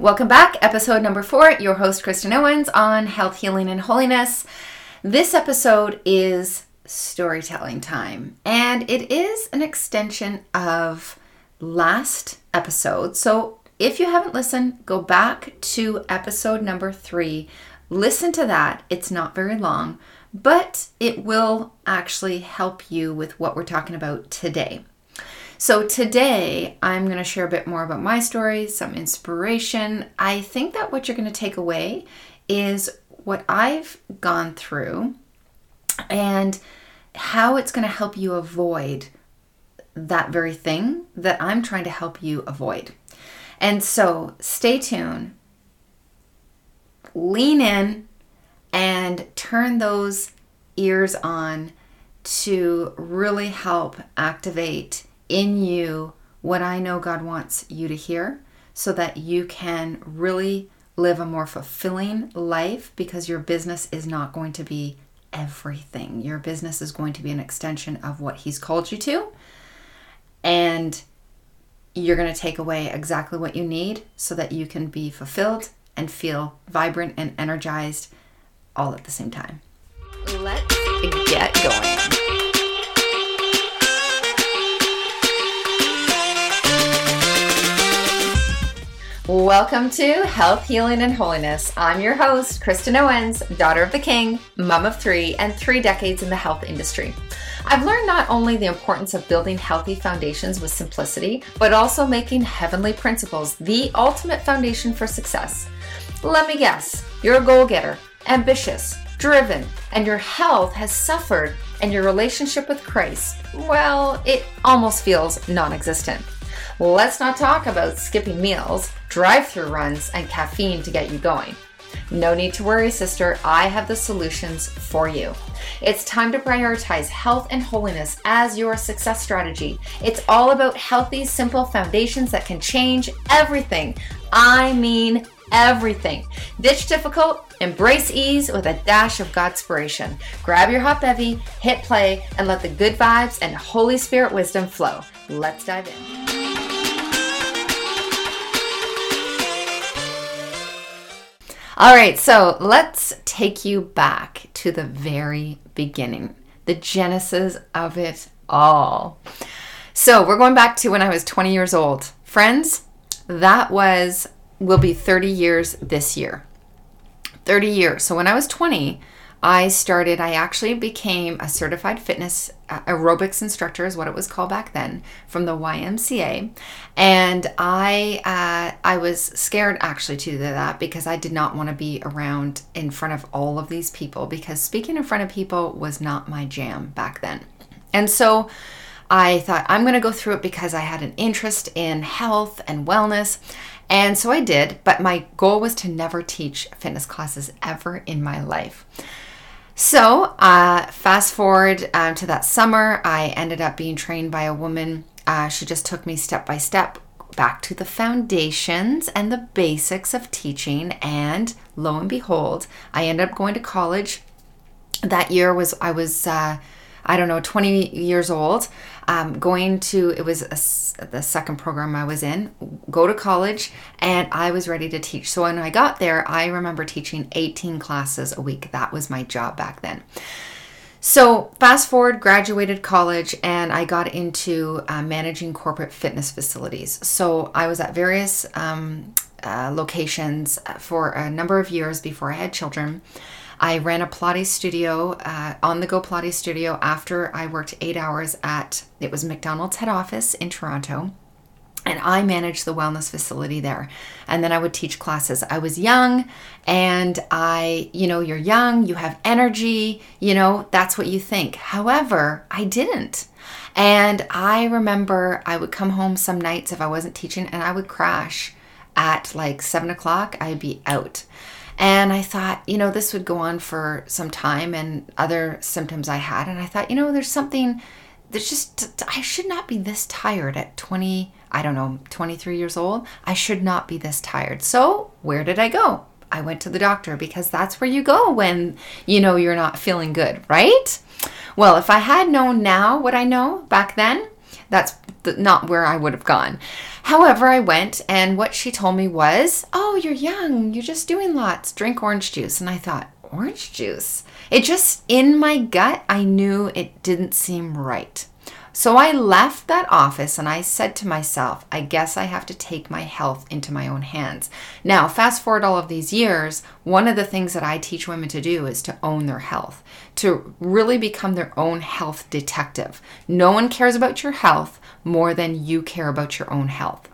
Welcome back, episode number four. Your host, Kristen Owens, on health, healing, and holiness. This episode is storytelling time, and it is an extension of last episode. So if you haven't listened, go back to episode number three. Listen to that. It's not very long, but it will actually help you with what we're talking about today. So, today I'm going to share a bit more about my story, some inspiration. I think that what you're going to take away is what I've gone through and how it's going to help you avoid that very thing that I'm trying to help you avoid. And so, stay tuned, lean in, and turn those ears on to really help activate in you what I know God wants you to hear so that you can really live a more fulfilling life because your business is not going to be everything. Your business is going to be an extension of what He's called you to. And you're going to take away exactly what you need so that you can be fulfilled and feel vibrant and energized all at the same time. Let's get going. Welcome to Health, Healing, and Holiness. I'm your host, Kristen Owens, daughter of the King, mom of three, and three decades in the health industry. I've learned not only the importance of building healthy foundations with simplicity, but also making heavenly principles the ultimate foundation for success. Let me guess, you're a goal getter, ambitious, driven, and your health has suffered, and your relationship with Christ, well, it almost feels non existent. Let's not talk about skipping meals, drive through runs, and caffeine to get you going. No need to worry, sister. I have the solutions for you. It's time to prioritize health and holiness as your success strategy. It's all about healthy, simple foundations that can change everything. I mean, everything. Ditch difficult, embrace ease with a dash of Godspiration. Grab your hot bevy, hit play, and let the good vibes and Holy Spirit wisdom flow. Let's dive in. All right, so let's take you back to the very beginning, the genesis of it all. So we're going back to when I was 20 years old. Friends, that was, will be 30 years this year. 30 years. So when I was 20, I started, I actually became a certified fitness aerobics instructor, is what it was called back then, from the YMCA. And I, uh, I was scared actually to do that because I did not want to be around in front of all of these people because speaking in front of people was not my jam back then. And so I thought I'm going to go through it because I had an interest in health and wellness. And so I did, but my goal was to never teach fitness classes ever in my life. So, uh, fast forward um, to that summer, I ended up being trained by a woman. Uh, she just took me step by step back to the foundations and the basics of teaching. And lo and behold, I ended up going to college. That year was I was uh, I don't know, 20 years old, um, going to, it was a, the second program I was in, go to college, and I was ready to teach. So when I got there, I remember teaching 18 classes a week. That was my job back then. So, fast forward, graduated college, and I got into uh, managing corporate fitness facilities. So, I was at various um, uh, locations for a number of years before I had children. I ran a Pilates studio, uh, on the go Pilates studio after I worked eight hours at, it was McDonald's head office in Toronto. And I managed the wellness facility there. And then I would teach classes. I was young and I, you know, you're young, you have energy, you know, that's what you think. However, I didn't. And I remember I would come home some nights if I wasn't teaching and I would crash at like seven o'clock, I'd be out. And I thought, you know, this would go on for some time and other symptoms I had. And I thought, you know, there's something that's just, I should not be this tired at 20, I don't know, 23 years old. I should not be this tired. So where did I go? I went to the doctor because that's where you go when, you know, you're not feeling good, right? Well, if I had known now what I know back then, that's not where I would have gone. However, I went, and what she told me was, Oh, you're young. You're just doing lots. Drink orange juice. And I thought, orange juice? It just, in my gut, I knew it didn't seem right. So I left that office and I said to myself, I guess I have to take my health into my own hands. Now, fast forward all of these years, one of the things that I teach women to do is to own their health, to really become their own health detective. No one cares about your health more than you care about your own health.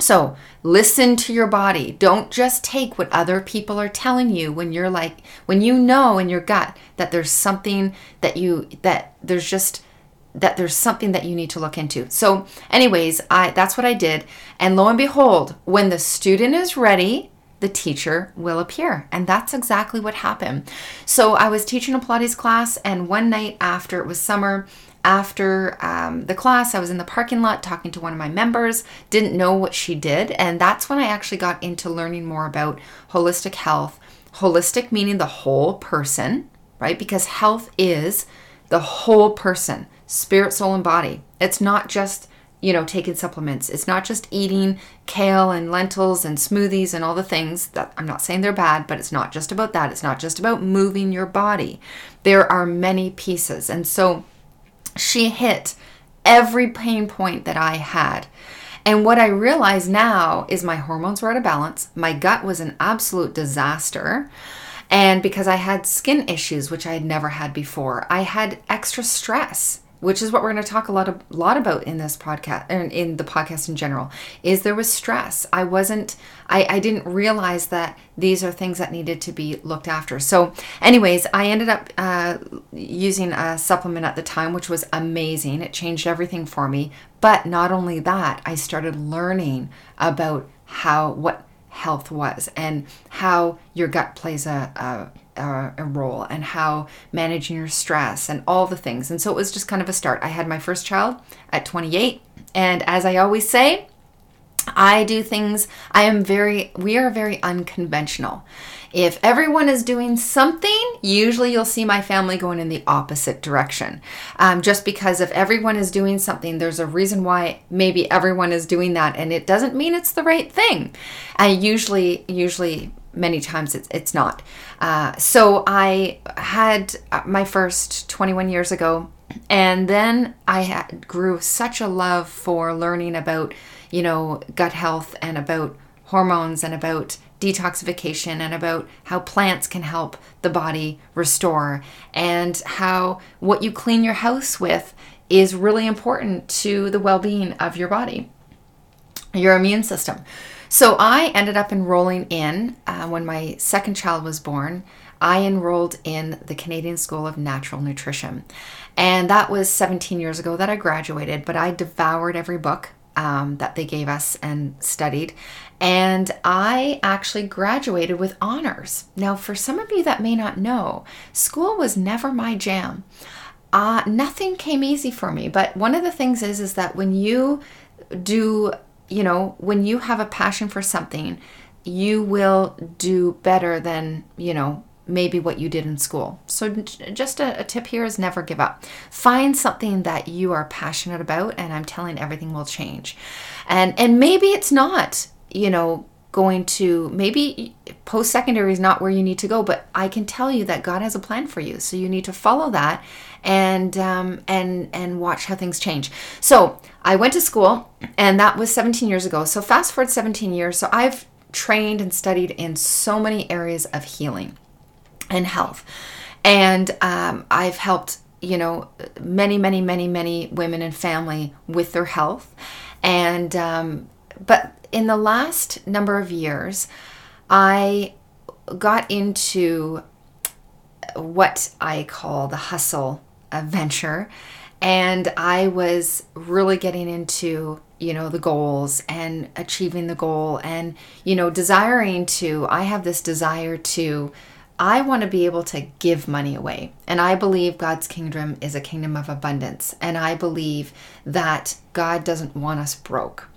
So, listen to your body. Don't just take what other people are telling you when you're like when you know in your gut that there's something that you that there's just that there's something that you need to look into. So, anyways, I that's what I did, and lo and behold, when the student is ready, the teacher will appear. And that's exactly what happened. So, I was teaching a Pilates class, and one night after it was summer, after um, the class, I was in the parking lot talking to one of my members, didn't know what she did. And that's when I actually got into learning more about holistic health. Holistic meaning the whole person, right? Because health is the whole person spirit, soul, and body. It's not just, you know, taking supplements. It's not just eating kale and lentils and smoothies and all the things that I'm not saying they're bad, but it's not just about that. It's not just about moving your body. There are many pieces. And so she hit every pain point that I had. And what I realize now is my hormones were out of balance. My gut was an absolute disaster. And because I had skin issues, which I had never had before, I had extra stress which is what we're going to talk a lot of, lot about in this podcast and in the podcast in general is there was stress. I wasn't I, I didn't realize that these are things that needed to be looked after. So anyways i ended up uh, using a supplement at the time which was amazing. It changed everything for me. But not only that i started learning about how what health was and how your gut plays a, a uh, a role and how managing your stress and all the things. And so it was just kind of a start. I had my first child at 28. And as I always say, I do things, I am very, we are very unconventional. If everyone is doing something, usually you'll see my family going in the opposite direction. Um, just because if everyone is doing something, there's a reason why maybe everyone is doing that, and it doesn't mean it's the right thing. And usually, usually many times it's, it's not. Uh, so I had uh, my first 21 years ago, and then I had, grew such a love for learning about, you know, gut health and about hormones and about detoxification and about how plants can help the body restore and how what you clean your house with is really important to the well-being of your body your immune system so I ended up enrolling in, uh, when my second child was born, I enrolled in the Canadian School of Natural Nutrition. And that was 17 years ago that I graduated, but I devoured every book um, that they gave us and studied. And I actually graduated with honors. Now, for some of you that may not know, school was never my jam. Uh, nothing came easy for me. But one of the things is, is that when you do you know, when you have a passion for something, you will do better than, you know, maybe what you did in school. So, just a, a, tip here is never give up. Find something that you are passionate about, and I'm telling everything will change. And and maybe it's not, you know, going to maybe post secondary is not where you need to go, but I can tell you that God has a plan for you. So you need to follow that and um, and and watch how things change. So I went to school, and that was 17 years ago. So fast forward 17 years. So I've trained and studied in so many areas of healing and health, and um, I've helped you know many many many many women and family with their health, and um, but in the last number of years, I got into what I call the hustle venture and I was really getting into you know the goals and achieving the goal and you know desiring to I have this desire to I want to be able to give money away. And I believe God's kingdom is a kingdom of abundance. And I believe that God doesn't want us broke.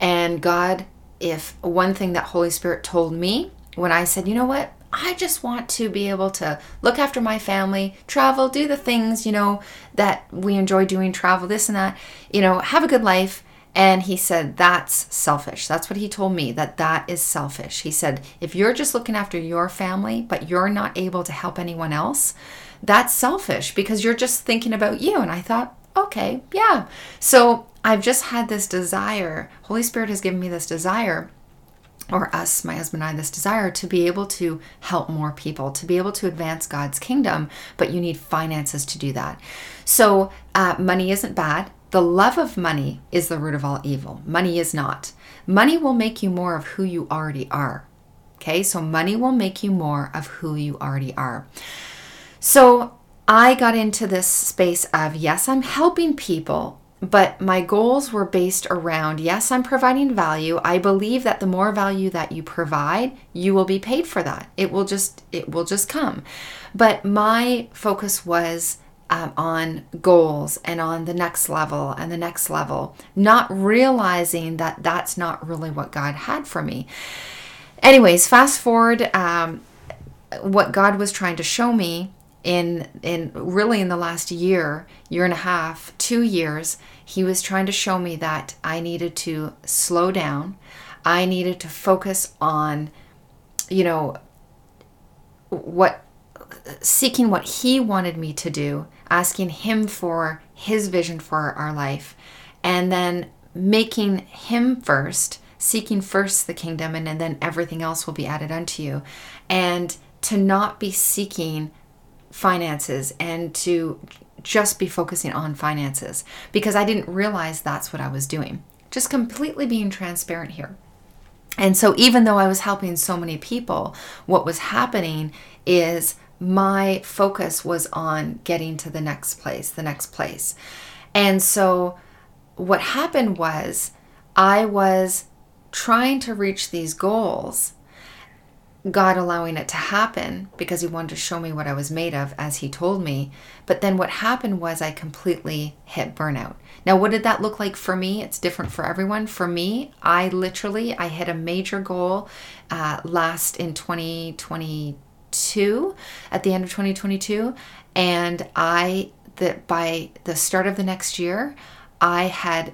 And God, if one thing that Holy Spirit told me when I said, you know what, I just want to be able to look after my family, travel, do the things, you know, that we enjoy doing, travel, this and that, you know, have a good life And he said, That's selfish. That's what he told me, that that is selfish. He said, If you're just looking after your family, but you're not able to help anyone else, that's selfish because you're just thinking about you. And I thought, okay, yeah. So I've just had this desire. Holy Spirit has given me this desire or us, my husband and I, this desire to be able to help more people, to be able to advance God's kingdom, but you need finances to do that. So, uh, money isn't bad. The love of money is the root of all evil. Money is not. Money will make you more of who you already are. Okay, so money will make you more of who you already are. So, I got into this space of yes, I'm helping people but my goals were based around yes, I'm providing value. I believe that the more value that you provide, you will be paid for that. It will just it will just come. But my focus was um, on goals and on the next level and the next level, not realizing that that's not really what God had for me. Anyways, fast forward, um, what God was trying to show me in in really in the last year, year and a half, 2 years, he was trying to show me that I needed to slow down. I needed to focus on you know what seeking what he wanted me to do, asking him for his vision for our life, and then making him first, seeking first the kingdom, and, and then everything else will be added unto you. And to not be seeking finances and to just be focusing on finances because I didn't realize that's what I was doing. Just completely being transparent here. And so, even though I was helping so many people, what was happening is my focus was on getting to the next place, the next place. And so, what happened was I was trying to reach these goals God allowing it to happen because He wanted to show me what I was made of as He told me. But then what happened was I completely hit burnout. Now, what did that look like for me? It's different for everyone. For me, I literally I hit a major goal uh, last in 2022 at the end of 2022, and I that by the start of the next year, I had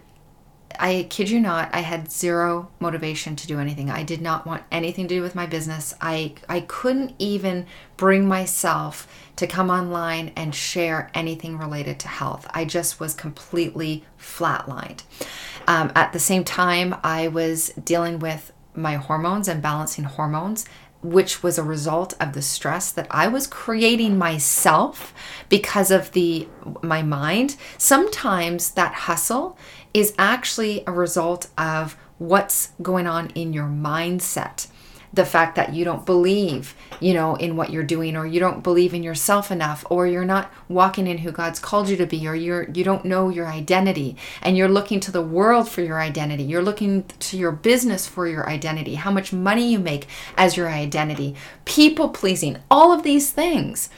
I kid you not, I had zero motivation to do anything. I did not want anything to do with my business. I I couldn't even bring myself to come online and share anything related to health. I just was completely flatlined. Um, at the same time, I was dealing with my hormones and balancing hormones which was a result of the stress that I was creating myself because of the my mind. Sometimes that hustle is actually a result of what's going on in your mindset the fact that you don't believe, you know, in what you're doing or you don't believe in yourself enough or you're not walking in who God's called you to be or you're you don't know your identity and you're looking to the world for your identity. You're looking to your business for your identity, how much money you make as your identity, people pleasing, all of these things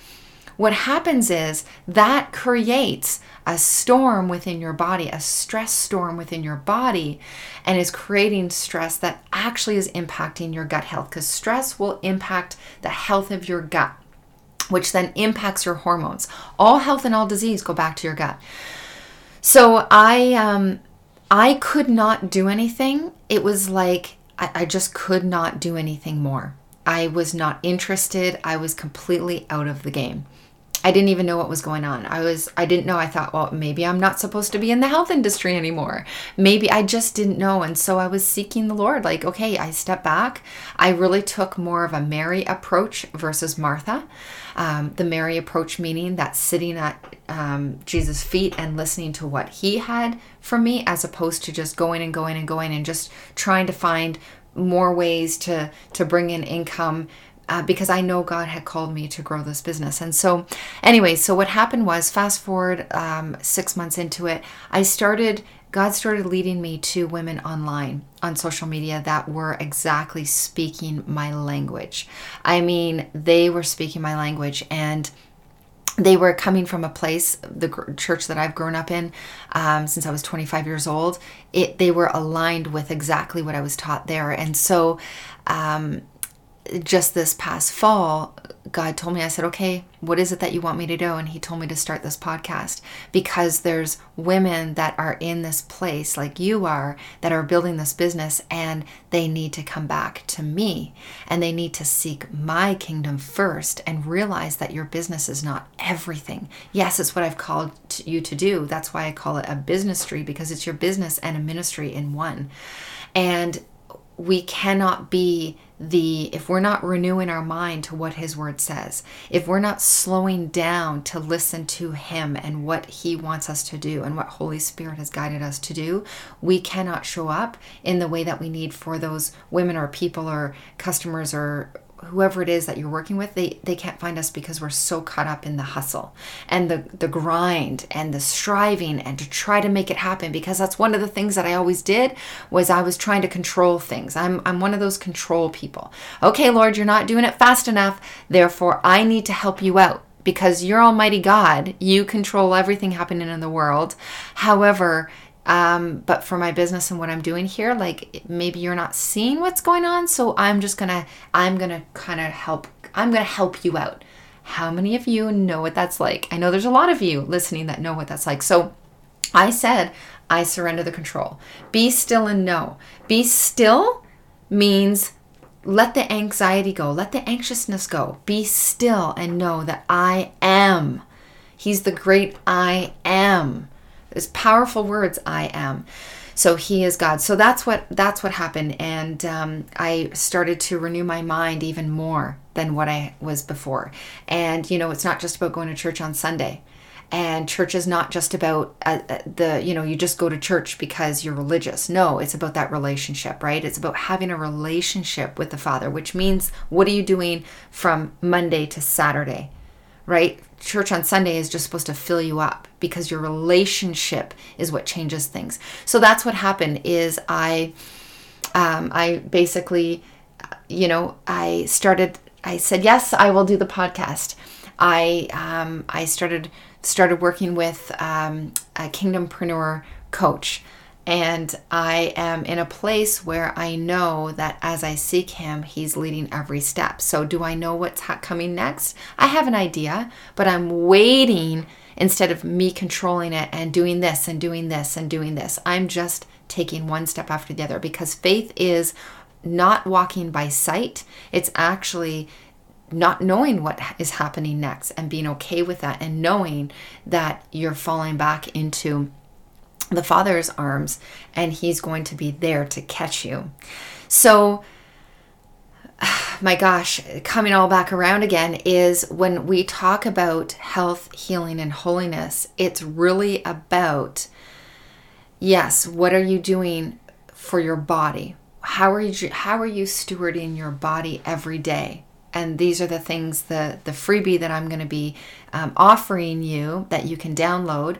what happens is that creates a storm within your body, a stress storm within your body, and is creating stress that actually is impacting your gut health because stress will impact the health of your gut, which then impacts your hormones. All health and all disease go back to your gut. So I, um, I could not do anything. It was like I, I just could not do anything more. I was not interested. I was completely out of the game. I didn't even know what was going on. I was I didn't know. I thought, well, maybe I'm not supposed to be in the health industry anymore. Maybe I just didn't know. And so I was seeking the Lord like, okay, I step back. I really took more of a Mary approach versus Martha. Um, the Mary approach meaning that sitting at um, Jesus' feet and listening to what he had for me as opposed to just going and going and going and just trying to find more ways to to bring in income uh, because I know God had called me to grow this business. And so, anyway, so what happened was, fast forward um, six months into it, I started. God started leading me to women online on social media that were exactly speaking my language. I mean, they were speaking my language and they were coming from a place the church that i've grown up in um, since i was 25 years old it they were aligned with exactly what i was taught there and so um, just this past fall, God told me, I said, okay, what is it that you want me to do? And He told me to start this podcast because there's women that are in this place, like you are, that are building this business and they need to come back to me and they need to seek my kingdom first and realize that your business is not everything. Yes, it's what I've called you to do. That's why I call it a businistry because it's your business and a ministry in one. And we cannot be the if we're not renewing our mind to what his word says if we're not slowing down to listen to him and what he wants us to do and what holy spirit has guided us to do we cannot show up in the way that we need for those women or people or customers or whoever it is that you're working with they they can't find us because we're so caught up in the hustle and the the grind and the striving and to try to make it happen because that's one of the things that I always did was I was trying to control things. I'm I'm one of those control people. Okay lord you're not doing it fast enough. Therefore I need to help you out because you're almighty God. You control everything happening in the world. However um, but for my business and what I'm doing here, like maybe you're not seeing what's going on. So I'm just gonna, I'm gonna kind of help, I'm gonna help you out. How many of you know what that's like? I know there's a lot of you listening that know what that's like. So I said, I surrender the control. Be still and know. Be still means let the anxiety go, let the anxiousness go. Be still and know that I am. He's the great I am. His powerful words, I am. So he is God. So that's what that's what happened, and um, I started to renew my mind even more than what I was before. And you know, it's not just about going to church on Sunday and church is not just about uh, uh, the you know you just go to church because you're religious no it's about that relationship right it's about having a relationship with the father which means what are you doing from monday to saturday right? Church on Sunday is just supposed to fill you up because your relationship is what changes things. So that's what happened is I um, I basically you know, I started I said yes, I will do the podcast. I um, I started started working with um, a kingdompreneur coach and I am in a place where I know that as I seek Him, He's leading every step. So, do I know what's ha- coming next? I have an idea, but I'm waiting instead of me controlling it and doing this and doing this and doing this. I'm just taking one step after the other because faith is not walking by sight, it's actually not knowing what is happening next and being okay with that and knowing that you're falling back into the Father's arms and He's going to be there to catch you. So, my gosh, coming all back around again is when we talk about health, healing, and holiness, it's really about yes, what are you doing for your body? How are you how are you stewarding your body every day? And these are the things the the freebie that I'm going to be um, offering you that you can download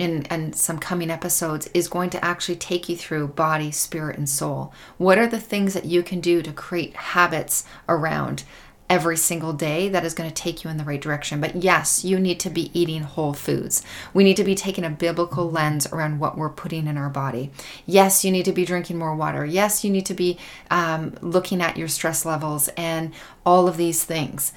in and some coming episodes is going to actually take you through body, spirit, and soul. What are the things that you can do to create habits around every single day that is going to take you in the right direction. But yes, you need to be eating whole foods. We need to be taking a biblical lens around what we're putting in our body. Yes, you need to be drinking more water. Yes, you need to be um, looking at your stress levels and all of these things.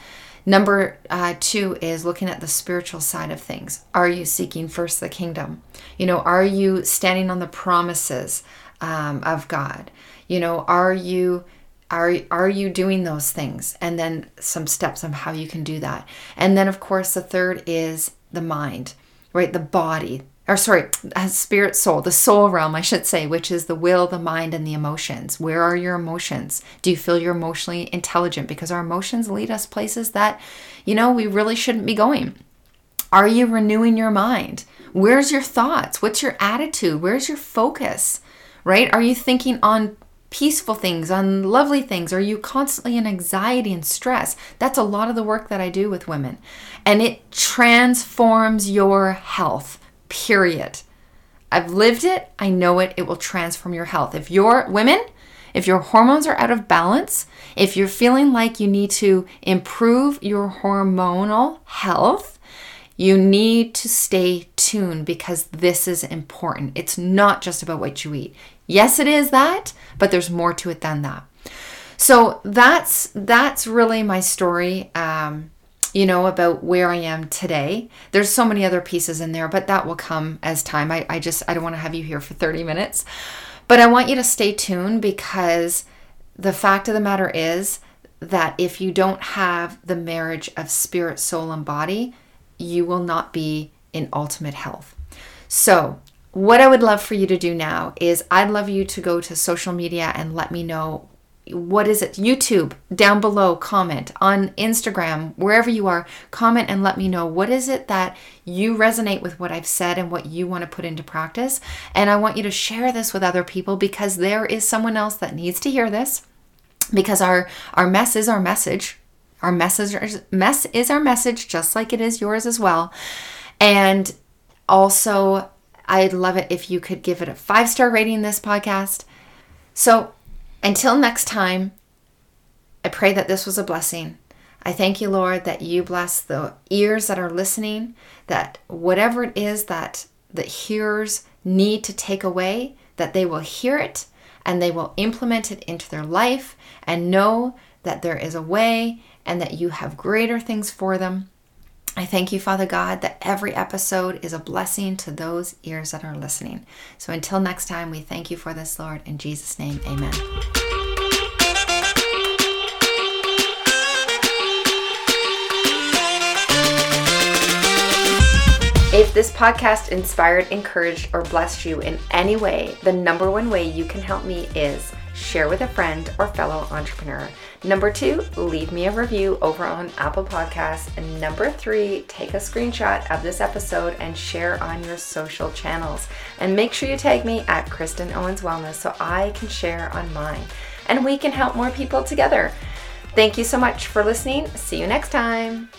Number uh, two is looking at the spiritual side of things. Are you seeking first the kingdom? You know, are you standing on the promises um, of God? You know, are you are are you doing those things? And then some steps on how you can do that. And then, of course, the third is the mind, right? The body, or sorry, spirit soul, the soul realm, I should say, which is the will, the mind, and the emotions. Where are your emotions? Do you feel you're emotionally intelligent? Because our emotions lead us places that, you know, we really shouldn't be going. Are you renewing your mind? Where's your thoughts? What's your attitude? Where's your focus? Right? Are you thinking on peaceful things, on lovely things? Are you constantly in anxiety and stress? That's a lot of the work that I do with women. And it transforms your health period. I've lived it, I know it, it will transform your health. If you're women, if your hormones are out of balance, if you're feeling like you need to improve your hormonal health, you need to stay tuned because this is important. It's not just about what you eat. Yes, it is that, but there's more to it than that. So that's that's really my story. Um, you know about where I am today. There's so many other pieces in there, but that will come as time. I, I just I don't want to have you here for 30 minutes. But I want you to stay tuned because the fact of the matter is that if you don't have the marriage of spirit, soul, and body, you will not be in ultimate health. So, what I would love for you to do now is I'd love you to go to social media and let me know what is it? YouTube, down below, comment on Instagram, wherever you are, comment and let me know what is it that you resonate with what I've said and what you want to put into practice. And I want you to share this with other people because there is someone else that needs to hear this because our our mess is our message. Our mess is our message just like it is yours as well. And also I'd love it if you could give it a 5-star rating this podcast. So until next time, I pray that this was a blessing. I thank you, Lord, that you bless the ears that are listening, that whatever it is that the hearers need to take away, that they will hear it and they will implement it into their life and know that there is a way and that you have greater things for them. I thank you, Father God, that every episode is a blessing to those ears that are listening. So until next time, we thank you for this, Lord. In Jesus' name, amen. If this podcast inspired, encouraged, or blessed you in any way, the number one way you can help me is share with a friend or fellow entrepreneur. Number two, leave me a review over on Apple Podcasts. And number three, take a screenshot of this episode and share on your social channels. And make sure you tag me at Kristen Owens Wellness so I can share on mine and we can help more people together. Thank you so much for listening. See you next time.